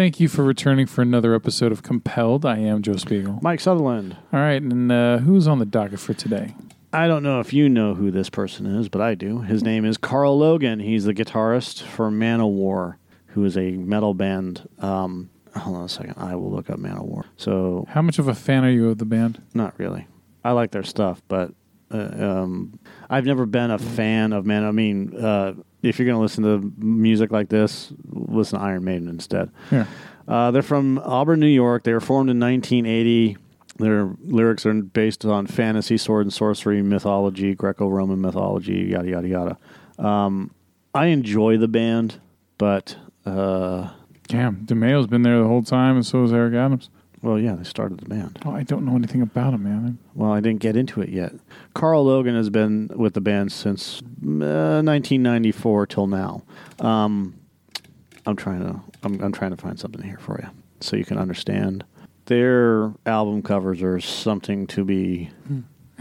Thank you for returning for another episode of Compelled. I am Joe Spiegel. Mike Sutherland. All right, and uh, who's on the docket for today? I don't know if you know who this person is, but I do. His name is Karl Logan. He's the guitarist for Manowar, who is a metal band. Um, hold on a second. I will look up Manowar. So, How much of a fan are you of the band? not really. I like their stuff, but um, I've never been a fan of Man. I mean, uh, if you're going to listen to music like this, listen to Iron Maiden instead. Here. Uh, they're from Auburn, New York. They were formed in 1980. Their lyrics are based on fantasy, sword and sorcery, mythology, Greco-Roman mythology, yada yada yada. Um, I enjoy the band, but uh, Damn, DeMaio's been there the whole time, and so is Eric Adams. Well, yeah, they started the band. Oh, I don't know anything about him, man. Well, I didn't get into it yet. Karl Logan has been with the band since uh, 1994 till now. Um, I'm trying to I'm, I'm trying to find something here for you so you can understand. Their album covers are something to be.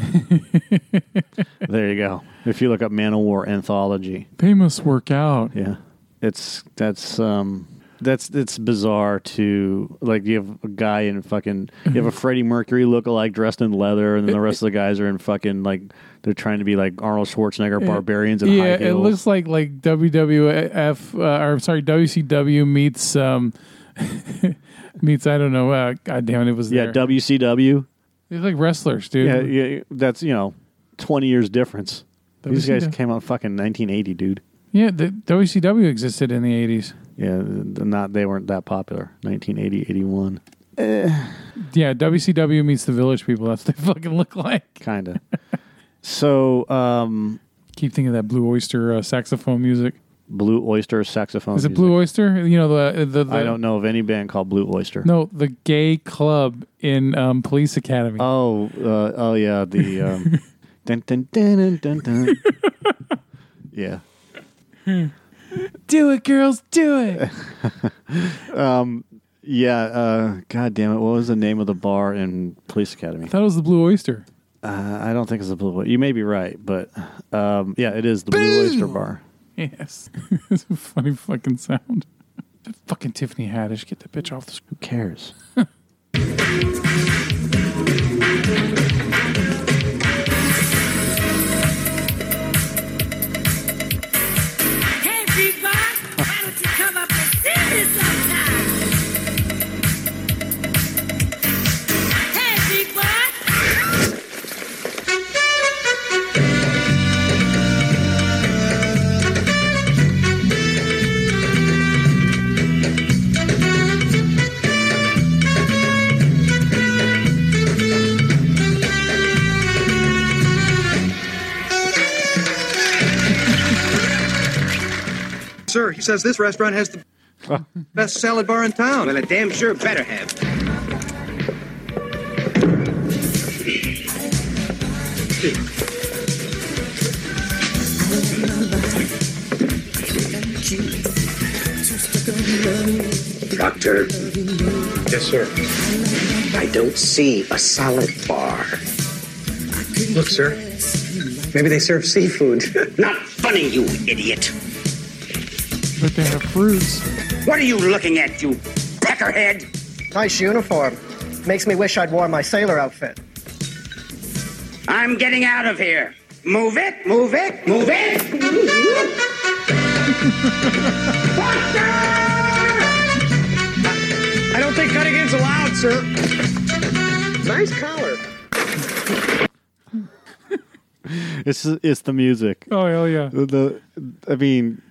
there you go. If you look up Manowar Anthology, They must work out. yeah, it's that's um that's it's bizarre to like you have a guy in fucking you have a Freddie Mercury lookalike dressed in leather, and then the rest of the guys are in fucking like they're trying to be like Arnold Schwarzenegger barbarians in yeah, it looks like like WWF uh, or sorry WCW meets um meets I don't know. Uh, God damn it, it was yeah, there. WCW. They're like wrestlers, dude. Yeah, yeah, that's you know twenty years difference. These guys came out fucking 1980, dude. Yeah, the WCW existed in the eighties. Yeah, not they weren't that popular. 1980, 81, Yeah, WCW meets the Village People. That's what they fucking look like. kind of. so, um, Keep thinking of that Blue Oyster uh, saxophone music. Blue Oyster saxophone. Is it. Blue Oyster? You know the the, the I don't know of any band called Blue Oyster. No, the gay club in um, Police Academy. Oh, uh, oh yeah, the um, dun, dun, dun, dun, dun, dun. yeah. Do it, girls, do it. Yeah, uh, god damn it! What was the name of the bar in Police Academy? I thought it was the Blue Oyster. Uh, I don't think it's the Blue. Oyster. You may be right, but um, yeah, it is the Blue Oyster Bar. Yes, it's a funny fucking sound. That fucking Tiffany Haddish, get the bitch off the. Who cares? he says this restaurant has the best salad bar in town. Well, it damn sure better have. Doctor, Yes, sir. I don't see a salad bar. Look, sir. Maybe they serve seafood. Not funny, you idiot. But they have fruits. What are you looking at, you peckerhead? Nice uniform. Makes me wish I'd worn my sailor outfit. I'm getting out of here. Move it, move it, move it. I don't think cutting in's allowed, sir. Nice collar. It's it's the music. Oh hell yeah! The, the I mean, it,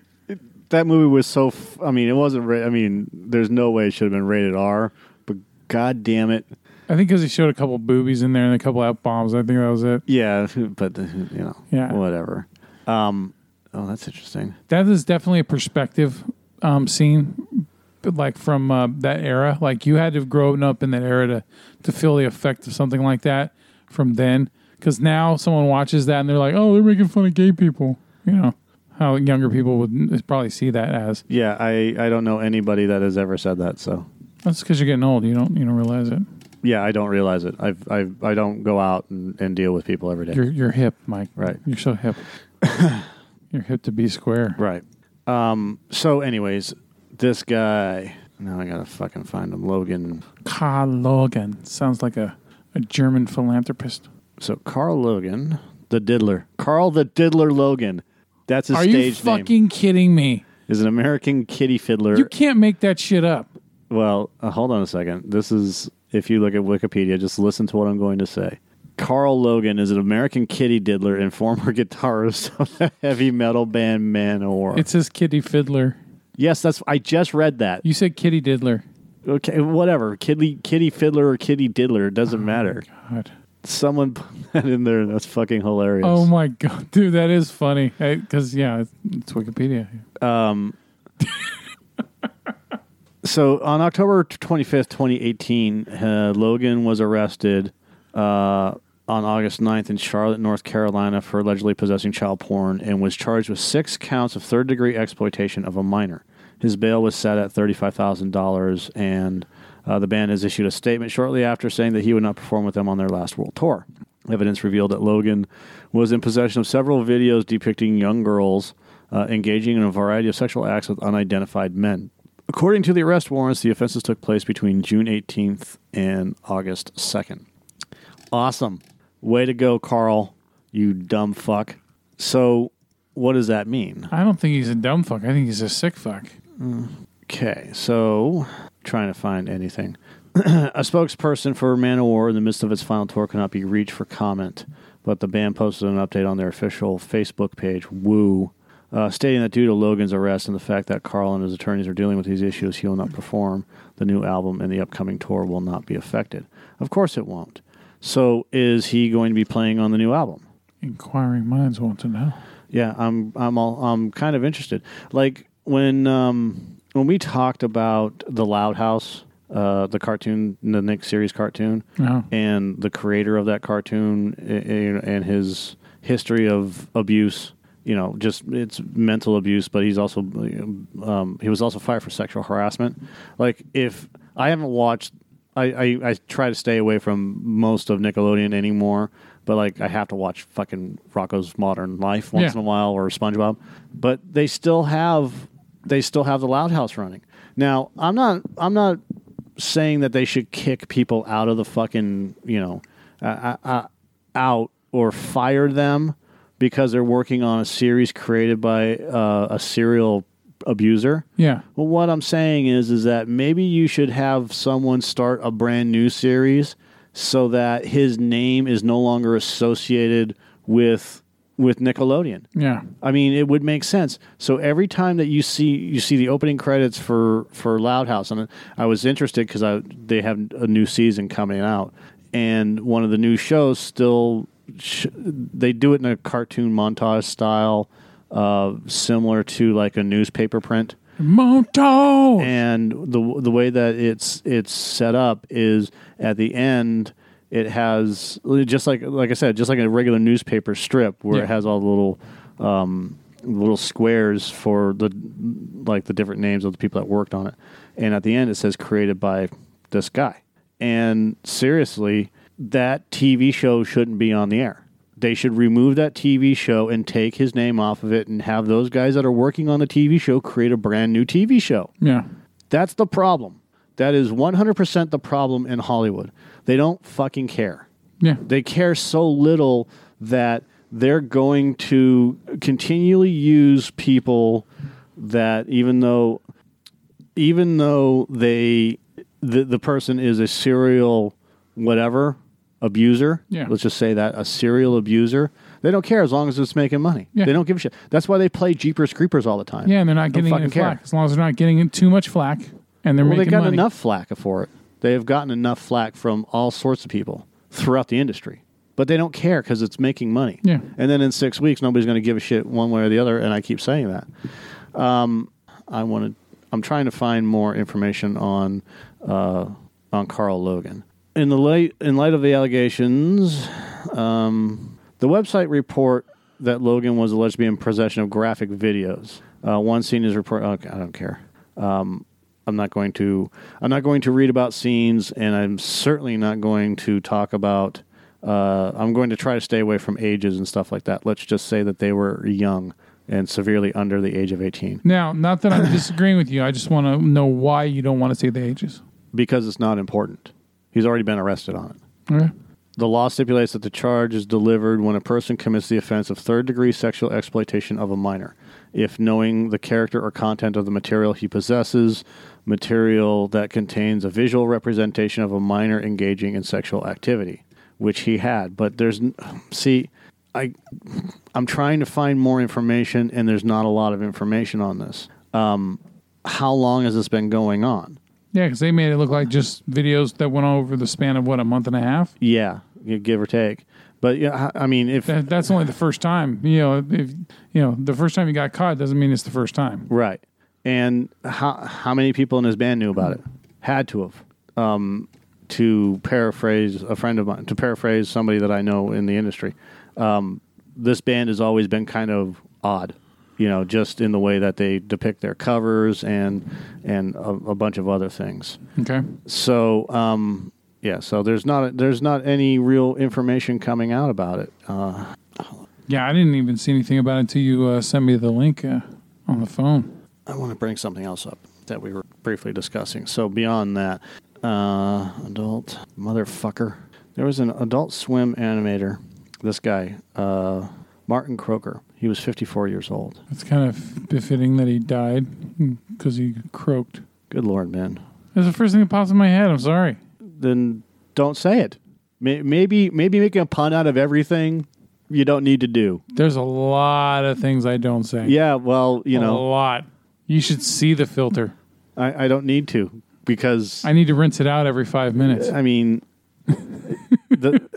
that movie was so. F- I mean, it wasn't. Ra- I mean, there's no way it should have been rated R. But god damn it, I think because he showed a couple boobies in there and a couple out bombs. I think that was it. yeah. But uh, you know, Yeah. whatever. Um. Oh, that's interesting. That is definitely a perspective um, scene, but like from uh, that era. Like you had to have grown up in that era to to feel the effect of something like that from then. Because now someone watches that and they're like, "Oh, they're making fun of gay people." You know how younger people would probably see that as. Yeah, I I don't know anybody that has ever said that. So That's because you're getting old. You don't you don't realize it. yeah, I don't realize it. I've I've I don't go out and, and deal with people every day. You're you're hip, Mike. Right. You're so hip. you're hip to be square. Right. Um, so, anyways, this guy Now I gotta fucking find him. Logan. Karl Logan sounds like a, a German philanthropist. So Karl Logan, the Diddler. Karl the Diddler Logan. That's his Are you stage name. fucking kidding me? Is an American kitty fiddler. You can't make that shit up. Well, uh, hold on a second. This is if you look at Wikipedia, just listen to what I'm going to say. Karl Logan is an American kitty diddler and former guitarist of the heavy metal band Manowar. It says Kitty Fiddler. yes, that's. I just read that. You said Kitty Diddler. Okay, whatever. Kitty, kitty fiddler or kitty diddler, it Oh doesn't matter. God. Someone put that in there. and That's fucking hilarious. Oh my god, dude, that is funny. Because yeah, it's, it's Wikipedia. So on October 25th, 2018, uh, Logan was arrested uh, on August 9th in Charlotte, North Carolina for allegedly possessing child porn and was charged with six counts of third degree exploitation of a minor. His bail was set at $35,000, and uh, the band has issued a statement shortly after saying that he would not perform with them on their last world tour. Evidence revealed that Logan was in possession of several videos depicting young girls uh, engaging in a variety of sexual acts with unidentified men. According to the arrest warrants, the offenses took place between June 18th and August 2nd. Awesome. Way to go, Karl, you dumb fuck. So, what does that mean? I don't think he's a dumb fuck. I think he's a sick fuck. Okay, so trying to find anything. a spokesperson for Manowar in the midst of its final tour cannot be reached for comment, but the band posted an update on their official Facebook page, Woo, uh, stating that due to Logan's arrest and the fact that Karl and his attorneys are dealing with these issues, he will not perform. The new album and the upcoming tour will not be affected. Of course, it won't. So, is he going to be playing on the new album? Inquiring minds want to know. Yeah, I'm I'm all I'm kind of interested. Like when um when we talked about the Loud House, uh the cartoon, the Nick series cartoon, No. and the creator of that cartoon and his history of abuse, you know, just it's mental abuse, but he's also um he was also fired for sexual harassment. Like if I haven't watched I, I, I try to stay away from most of Nickelodeon anymore, but like I have to watch fucking Rocko's Modern Life once Yeah. in a while or SpongeBob. But they still have they still have the Loud House running. Now I'm not I'm not saying that they should kick people out of the fucking you know uh, uh, out or fire them because they're working on a series created by uh, a serial abuser. Yeah. Well, what I'm saying is, is that maybe you should have someone start a brand new series so that his name is no longer associated with with Nickelodeon. Yeah. I mean, it would make sense. So every time that you see you see the opening credits for for Loud House, and I was interested because I they have a new season coming out, and one of the new shows still sh- they do it in a cartoon montage style, uh, similar to like a newspaper print Montage. and the the way that it's it's set up is at the end it has just like like I said just like a regular newspaper strip where Yeah. it has all the little um, little squares for the like the different names of the people that worked on it and at the end it says created by this guy and seriously that TV show shouldn't be on the air they should remove that TV show and take his name off of it and have those guys that are working on the TV show create a brand new TV show Yeah. that's the problem. That is 100% the problem in Hollywood. They don't fucking care. Yeah. They care so little that they're going to continually use people that even though even though they the, the person is a serial whatever abuser, Yeah. let's just say that a serial abuser, they don't care as long as it's making money. Yeah. They don't give a shit. That's why they play Jeepers Creepers all the time. Yeah, and they're not Don't getting any care. As long as they're not getting in too much flack and they're Well, they got money. enough flack for it. They have gotten enough flack from all sorts of people throughout the industry, but they don't care because it's making money. Yeah. And then in six weeks, nobody's going to give a shit one way or the other. And I keep saying that. Um, I wanted. I'm trying to find more information on uh, on Karl Logan. In the light in light of the allegations, um, the website report that Logan was alleged to be in possession of graphic videos. Uh, one scene is report. Okay, I don't care. Um, I'm not going to. I'm not going to read about scenes, and I'm certainly not going to talk about. Uh, I'm going to try to stay away from ages and stuff like that. Let's just say that they were young and severely under the age of 18 Now, not that I'm disagreeing with you. I just want to know why you don't want to say the ages. because it's not important. He's already been arrested on it. Okay. The law stipulates that the charge is delivered when a person commits the offense of third degree sexual exploitation of a minor. If knowing the character or content of the material he possesses, material that contains a visual representation of a minor engaging in sexual activity, which he had. But there's, see, I, I'm trying to find more information, and there's not a lot of information on this. Um, how long has this been going on? Yeah, because they made it look like just videos that went over the span of what a month and a half. Yeah, give or take. But yeah, I mean, if That, that's only the first time. You know, if you know the first time you got caught doesn't mean it's the first time. Right. And how how many people in his band knew about it? Had to have. Um, to paraphrase a friend of mine, to paraphrase somebody that I know in the industry, um, this band has always been kind of odd, you know, just in the way that they depict their covers and and a, a bunch of other things. Okay. So um, yeah, so there's not there's not any real information coming out about it. Uh, Yeah, I didn't even see anything about it until you uh, sent me the link uh, on the phone. I want to bring something else up that we were briefly discussing. So beyond that, uh, adult motherfucker. There was an Adult Swim animator. This guy, uh, Martin Croker. He was 54 years old. It's kind of befitting that he died because he croaked. Good lord, man. That's the first thing that pops in my head. I'm sorry. Then don't say it. Maybe maybe making a pun out of everything you don't need to do. There's a lot of things I don't say. Yeah, well, you know, a lot. You should see the filter. I, I don't need to because I need to rinse it out every five minutes. I mean, the,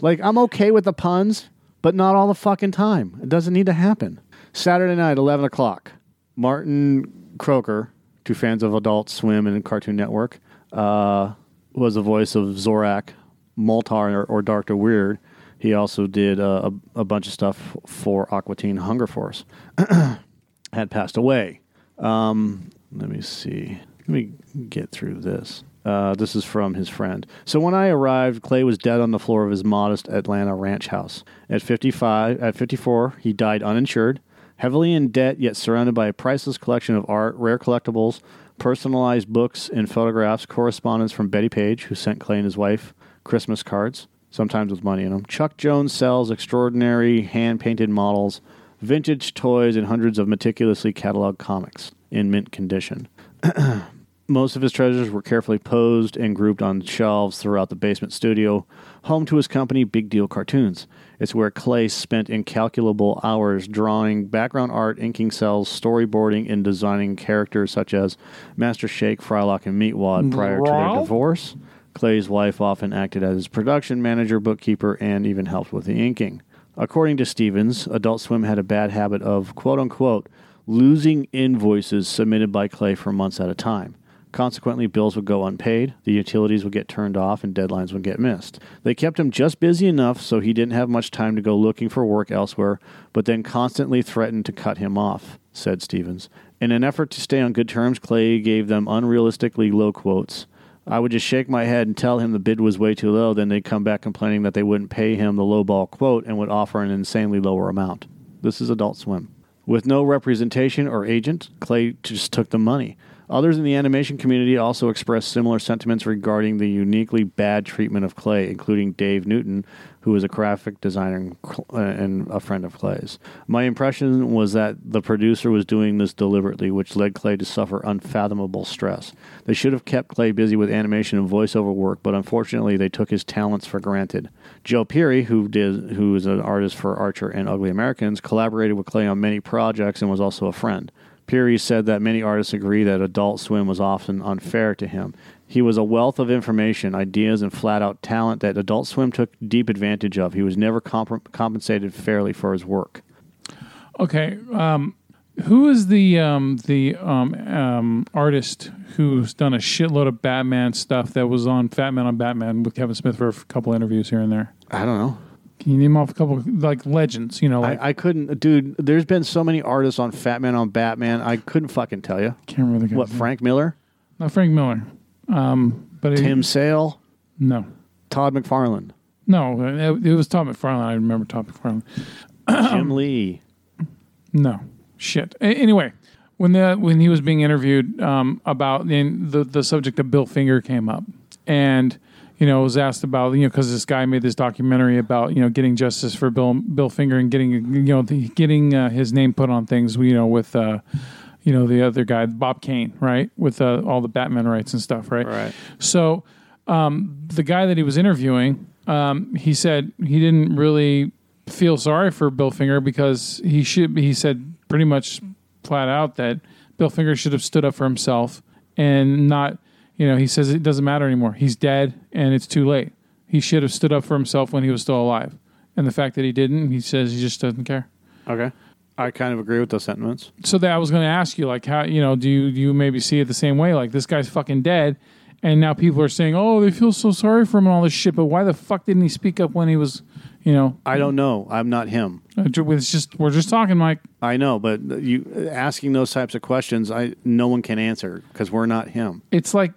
like I'm okay with the puns, but not all the fucking time. It doesn't need to happen. Saturday night, eleven o'clock. Martin Croker, to fans of Adult Swim and Cartoon Network, uh, was the voice of Zorak, Moltar, or, or Doctor Weird. He also did uh, a, a bunch of stuff for Aqua Teen Hunger Force. Had passed away. Um, let me see. Let me get through this. Uh, this is from his friend. So when I arrived, Clay was dead on the floor of his modest Atlanta ranch house. At 55, at 54, he died uninsured, heavily in debt, yet surrounded by a priceless collection of art, rare collectibles, personalized books and photographs, correspondence from Bettie Page, who sent Clay and his wife Christmas cards, sometimes with money in them. Chuck Jones cels extraordinary hand-painted models, vintage toys, and hundreds of meticulously cataloged comics in mint condition. Most of his treasures were carefully posed and grouped on shelves throughout the basement studio, home to his company, Big Deal Cartoons. It's where Clay spent incalculable hours drawing background art, inking cels, storyboarding, and designing characters such as Master Shake, Frylock, and Meatwad prior to their divorce. Clay's wife often acted as his production manager, bookkeeper, and even helped with the inking. According to Stevens, Adult Swim had a bad habit of, quote unquote, losing invoices submitted by Clay for months at a time. Consequently, bills would go unpaid, the utilities would get turned off, and deadlines would get missed. They kept him just busy enough so he didn't have much time to go looking for work elsewhere, but then constantly threatened to cut him off, said Stevens. In an effort to stay on good terms, Clay gave them unrealistically low quotes. I would just shake my head and tell him the bid was way too low, then they'd come back complaining that they wouldn't pay him the lowball quote and would offer an insanely lower amount. This is Adult Swim. With no representation or agent, Clay just took the money. Others in the animation community also expressed similar sentiments regarding the uniquely bad treatment of Clay, including Dave Newton, who is a graphic designer and uh, and a friend of Clay's. My impression was that the producer was doing this deliberately, which led Clay to suffer unfathomable stress. They should have kept Clay busy with animation and voiceover work, but unfortunately, they took his talents for granted. Joe Peary, who did, who is an artist for Archer and Ugly Americans, collaborated with Clay on many projects and was also a friend. Peary said that many artists agree that Adult Swim was often unfair to him. He was a wealth of information, ideas, and flat out talent that Adult Swim took deep advantage of. He was never comp- compensated fairly for his work. Okay. Um, who is the um, the um, um, artist who's done a shitload of Batman stuff that was on Fat Man on Batman with Kevin Smith for a couple interviews here and there? I don't know. Can you name off a couple like legends? You know, like I, I couldn't, dude. There's been so many artists on Fat Man on Batman. I couldn't fucking tell you. can't remember the guy's What name. Frank Miller, Not Frank Miller. Um, but he- Tim Sale, no, Todd McFarlane, no, it, it was Todd McFarlane. I remember Todd McFarlane. Jim Lee. No shit. A- anyway, when the when he was being interviewed um, about the the subject of Bill Finger came up, and you know was asked about you know because this guy made this documentary about you know getting justice for Bill Bill Finger and getting you know the, getting uh, his name put on things you know with. Uh, you know the other guy, Bob Kane, right, with uh, all the Batman rights and stuff, right? Right. So um, the guy that he was interviewing, um, he said he didn't really feel sorry for Bill Finger because he should. He said pretty much flat out that Bill Finger should have stood up for himself and not. You know, he says it doesn't matter anymore. He's dead and it's too late. He should have stood up for himself when he was still alive. And the fact that he didn't, he says he just doesn't care. Okay. I kind of agree with those sentiments. So that I was going to ask you, like, how you know, do you do you maybe see it the same way? Like, this guy's fucking dead, and now people are saying, oh, they feel so sorry for him and all this shit. But why the fuck didn't he speak up when he was, you know? I don't know. I'm not him. Uh, it's just we're just talking, Mike. I know, but uh, you asking those types of questions, I no one can answer because we're not him. It's like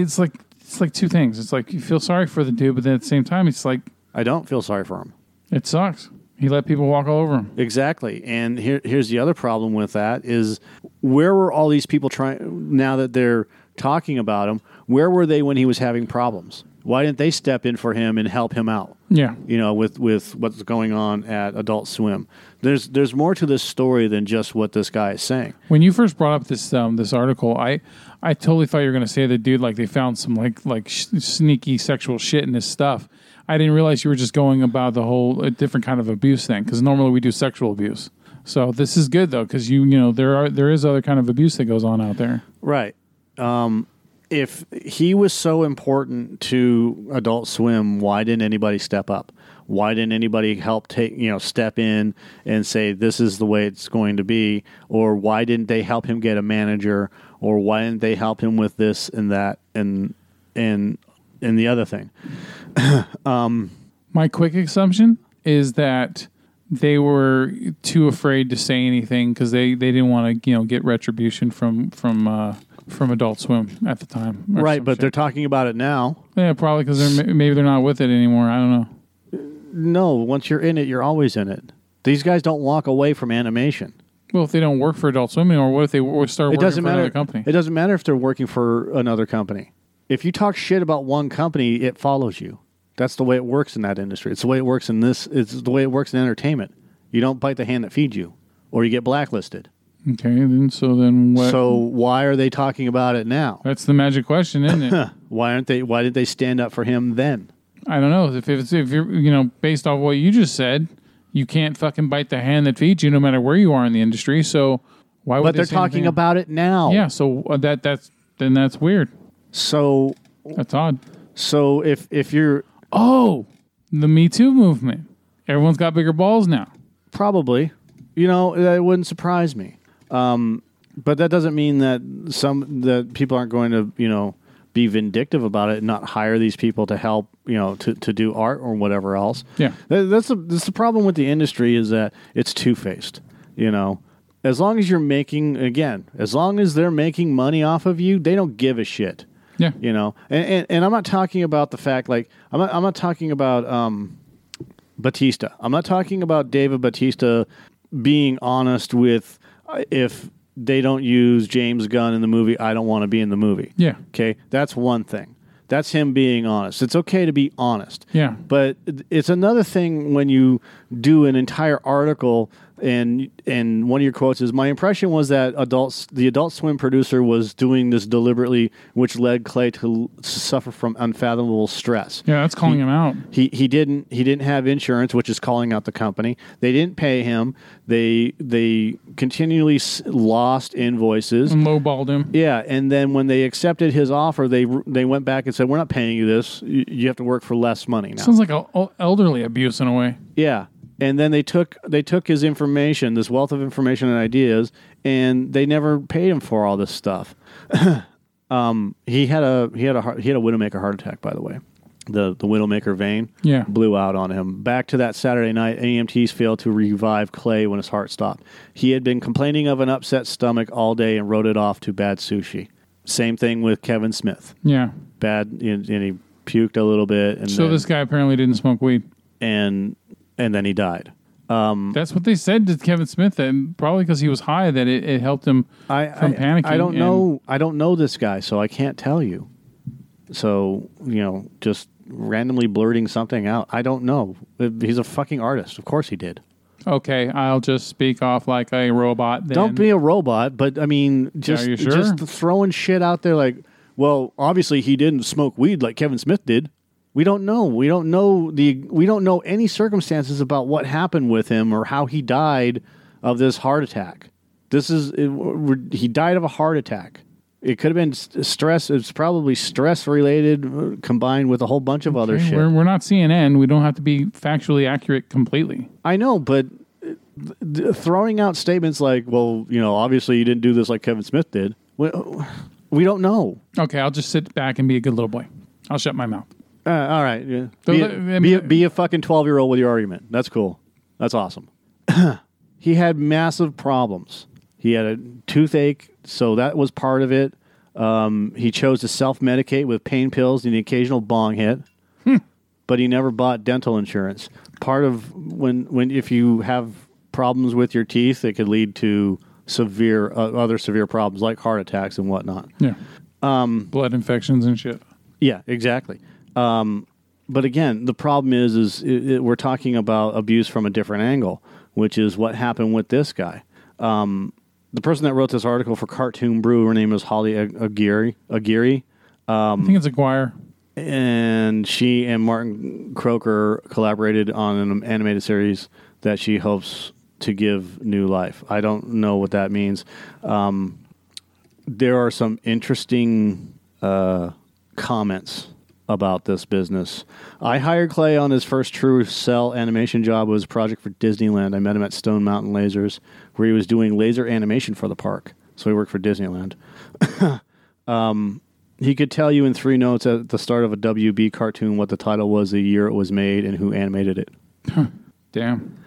it's like it's like two things. It's like you feel sorry for the dude, but then at the same time, it's like I don't feel sorry for him. it sucks. He let people walk all over him. Exactly. And here, here's the other problem with that is where were all these people trying now that they're talking about him? Where were they when he was having problems? Why didn't they step in for him and help him out? Yeah, You know, with, with what's going on at Adult Swim. There's there's more to this story than just what this guy is saying. when you first brought up this um, this article, I I totally thought you were going to say that dude like they found some like like sh- sneaky sexual shit in his stuff. I didn't realize you were just going about the whole a different kind of abuse thing because normally we do sexual abuse. So this is good though because you you know there are there is other kind of abuse that goes on out there. Right. Um, if he was so important to Adult Swim, why didn't anybody step up? Why didn't anybody help take you know step in and say this is the way it's going to be? Or why didn't they help him get a manager? Or why didn't they help him with this and that and and and the other thing? My quick assumption is that they were too afraid to say anything because they, they didn't want to you know get retribution from from uh, from Adult Swim at the time. Right, but shit. they're talking about it now. yeah probably because they're maybe they're not with it anymore. I don't know. No, once you're in it, you're always in it. These guys don't walk away from animation. Well, if they don't work for Adult Swim or what if they w- start It working doesn't for matter. another company? It doesn't matter if they're working for another company. If you talk shit about one company, it follows you. That's the way it works in that industry. It's the way it works in this. It's the way it works in entertainment. You don't bite the hand that feeds you, or you get blacklisted. okay, then so then what? So why are they talking about it now? that's the magic question, isn't it? Why aren't they? Why did they stand up for him then? I don't know if it's if you're you know based off what you just said, you can't fucking bite the hand that feeds you, no matter where you are in the industry. So why would But they they're say talking anything? about it now. Yeah, so uh, that that's then that's weird. So That's odd. so if if you're Oh, the Me Too movement. Everyone's got bigger balls now. Probably. You know, that wouldn't surprise me. Um, but that doesn't mean that some that people aren't going to, you know, be vindictive about it and not hire these people to help, you know, to, to do art or whatever else. Yeah. That, that's the that's the problem with the industry is that it's two faced. You know, as long as you're making again, as long as they're making money off of you, they don't give a shit Yeah. you know and, and, and i'm not talking about the fact like i'm not, I'm not talking about um, bautista i'm not talking about david bautista being honest with uh, if they don't use james gunn in the movie i don't want to be in the movie. Yeah. okay? That's one thing. That's him being honest. It's okay to be honest. Yeah. but it's another thing when you do an entire article and and one of your quotes is my impression was that adults the adult swim producer was doing this deliberately which led clay to suffer from unfathomable stress Yeah, that's calling him out. he he didn't he didn't have insurance which is calling out the company they didn't pay him they they continually s- lost invoices And lowballed him. yeah, and then when they accepted his offer, they they went back and said, "We're not paying you this. You, you have to work for less money now." Sounds like a, a- elderly abuse in a way. yeah, and then they took they took his information, this wealth of information and ideas, and they never paid him for all this stuff. um, he had a he had a heart, he had a widowmaker heart attack, by the way. The the widowmaker vein Yeah. blew out on him. Back to that Saturday night, EMTs failed to revive Clay when his heart stopped. He had been complaining of an upset stomach all day and wrote it off to bad sushi. Same thing with Kevin Smith. Yeah. Bad, and, and he puked a little bit, and So then, this guy apparently didn't smoke weed. and and then he died. Um, That's what they said to Kevin Smith, and probably because he was high, that it, it helped him I, from I, panicking. I don't and- know. I don't know this guy, so I can't tell you. So you know, just randomly blurting something out. I don't know. He's a fucking artist. Of course he did. Okay, I'll just speak off like a robot. Then. Don't be a robot, but I mean, just sure? just throwing shit out there like, well, obviously he didn't smoke weed like Kevin Smith did. We don't know. We don't know the. We don't know any circumstances about what happened with him or how he died of this heart attack. This is it, he died of a heart attack. It could have been stress. It's probably stress related, uh, combined with a whole bunch of other shit. We're, we're not CNN. We don't have to be factually accurate completely. I know, but uh, th- throwing out statements like, "Well, you know, obviously you didn't do this like Kevin Smith did." We, we don't know. Okay, I'll just sit back and be a good little boy. I'll shut my mouth. Uh, all right, yeah. Be, a, be, a, be a fucking twelve year old with your argument. That's cool. That's awesome. he had massive problems. He had a toothache, so that was part of it. Um, he chose to self medicate with pain pills and the occasional bong hit, but he never bought dental insurance. Part of when when if you have problems with your teeth, it could lead to severe uh, other severe problems like heart attacks and whatnot. Yeah. Um, Blood infections and shit. Yeah, exactly. Um, but again, the problem is, is it, it, we're talking about abuse from a different angle, which is what happened with this guy. Um, the person that wrote this article for Cartoon Brew, her name is Holly Ag- Aguirre. Aguirre, I think it's a choir. and she and Martin Croker collaborated on an animated series that she hopes to give new life. I don't know what that means. Um, there are some interesting uh, comments about this business. I hired Clay on his first true cel animation job. It was a project for Disneyland. I met him at Stone Mountain Lasers, where he was doing laser animation for the park. So he worked for Disneyland. He could tell you in three notes at the start of a WB cartoon what the title was, the year it was made, and who animated it. Damn.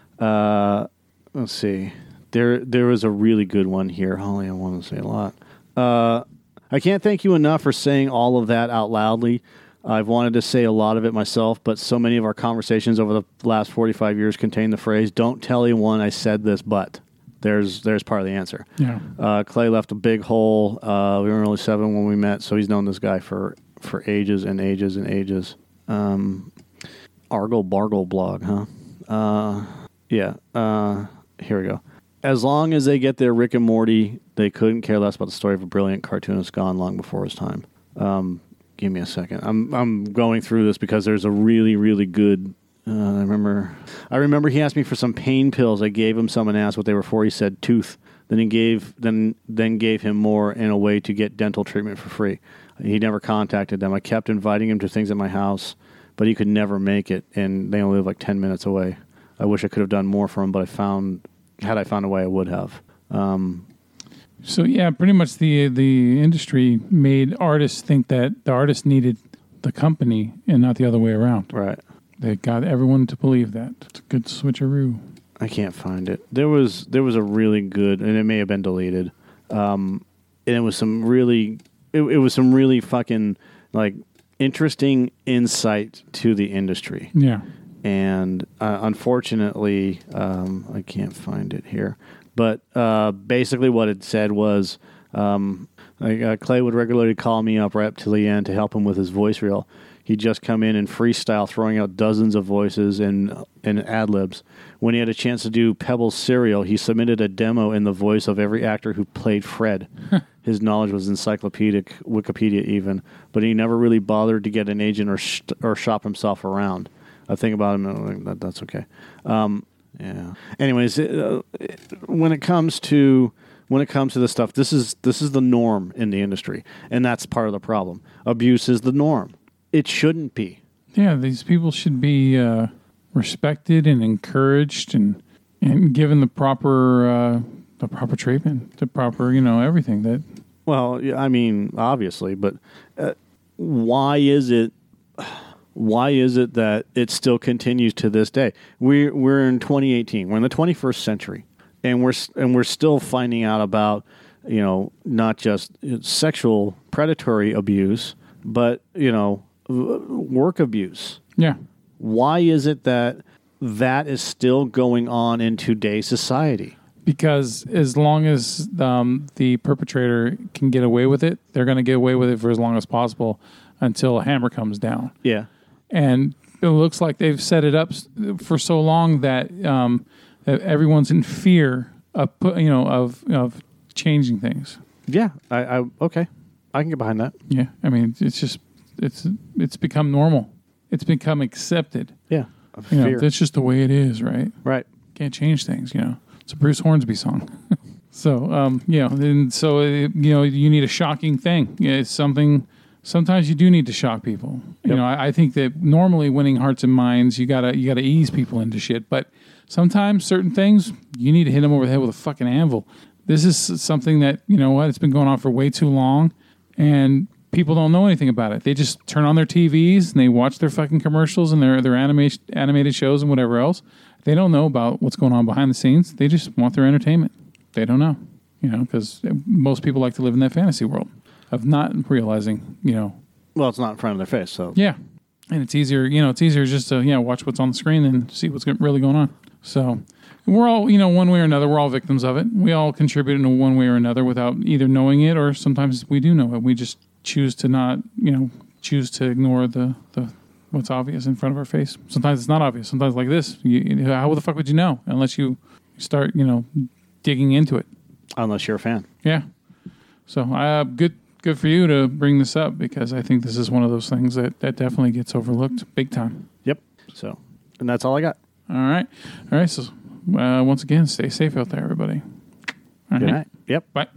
Let's see. There, there was a really good one here. Holly, I want to say a lot. Uh, I can't thank you enough for saying all of that out loudly. I've wanted to say a lot of it myself, but so many of our conversations over the last 45 years contain the phrase, don't tell anyone I said this, but. There's, there's part of the answer. Yeah. Uh, Clay left a big hole. Uh, we were only seven when we met, so he's known this guy for, for ages and ages and ages. Um, Argle Bargle blog, huh? Uh, yeah. Uh, here we go. As long as they get their Rick and Morty, they couldn't care less about the story of a brilliant cartoonist gone long before his time. Um, give me a second. I'm I'm going through this because there's a really really good. Uh, I remember. I remember he asked me for some pain pills. I gave him some and asked what they were for. He said tooth. Then he gave then then gave him more in a way to get dental treatment for free. He never contacted them. I kept inviting him to things at my house, but he could never make it, and they only live like ten minutes away. I wish I could have done more for him, but I found had I found a way, I would have. So yeah, pretty much the the industry made artists think that the artist needed the company and not the other way around. Right. They got everyone to believe that. It's a good switcheroo. I can't find it. There was there was a really good, and it may have been deleted. Um, and it was some really, it, it was some really fucking like interesting insight to the industry. Yeah. and uh, unfortunately, um, I can't find it here. But uh, basically, what it said was, um, like, uh, Clay would regularly call me up right up to the end to help him with his voice reel. He'd just come in and freestyle, throwing out dozens of voices and and ad libs. When he had a chance to do Pebbles cereal, he submitted a demo in the voice of every actor who played Fred. His knowledge was encyclopedic, Wikipedia even, but he never really bothered to get an agent or sh- or shop himself around. I think about him, and I'm like, that, that's okay. Um, yeah. Anyways, it, uh, it- when it comes to when it comes to this stuff, this is this is the norm in the industry, and that's part of the problem. Abuse is the norm. It shouldn't be. Yeah, these people should be uh, respected and encouraged and and given the proper uh, the proper treatment, the proper you know everything that Well, yeah, I mean, obviously, but uh, why is it? Why is it that it still continues to this day? We're we're in 2018. We're in the 21st century, and we're and we're still finding out about you know not just uh, sexual predatory abuse, but you know work abuse. yeah Why is it that that is still going on in today's society. because as long as um, the perpetrator can get away with it, they're going to get away with it for as long as possible until a hammer comes down. Yeah. And it looks like they've set it up for so long that, um, that everyone's in fear of you know of of changing things. Yeah. I, I okay. I can get behind that. Yeah, I mean it's just it's it's become normal. It's become accepted. Yeah. You know, that's just the way it is, right? right. can't change things. You know, it's a Bruce Hornsby song. so, um, you know, and so uh, you know, you need a shocking thing. Yeah, It's something. Sometimes you do need to shock people. You know, I, I think that normally winning hearts and minds, you gotta you gotta ease people into shit. But sometimes certain things you need to hit them over the head with a fucking anvil. This is something that you know what it's been going on for way too long, and people don't know anything about it. They just turn on their TVs and they watch their fucking commercials and their their animation animated shows and whatever else. They don't know about what's going on behind the scenes. They just want their entertainment. They don't know, you know, because most people like to live in that fantasy world of not realizing, you know, Well, it's not in front of their face, so yeah, and it's easier, you know, it's easier just to you know watch what's on the screen and see what's really going on. So we're all, you know, one way or another, we're all victims of it. We all contribute in one way or another without either knowing it or sometimes we do know it. We just choose to not, you know, choose to ignore the the what's obvious in front of our face. Sometimes it's not obvious. Sometimes like this, you, how the fuck would you know unless you start, you know, digging into it. unless you're a fan. Yeah. So uh, good good for you to bring this up because I think this is one of those things that, that definitely gets overlooked big time. Yep. So, and that's all I got. All right. All right. So uh, once again, stay safe out there, everybody. All Good right. night. Yep. Bye.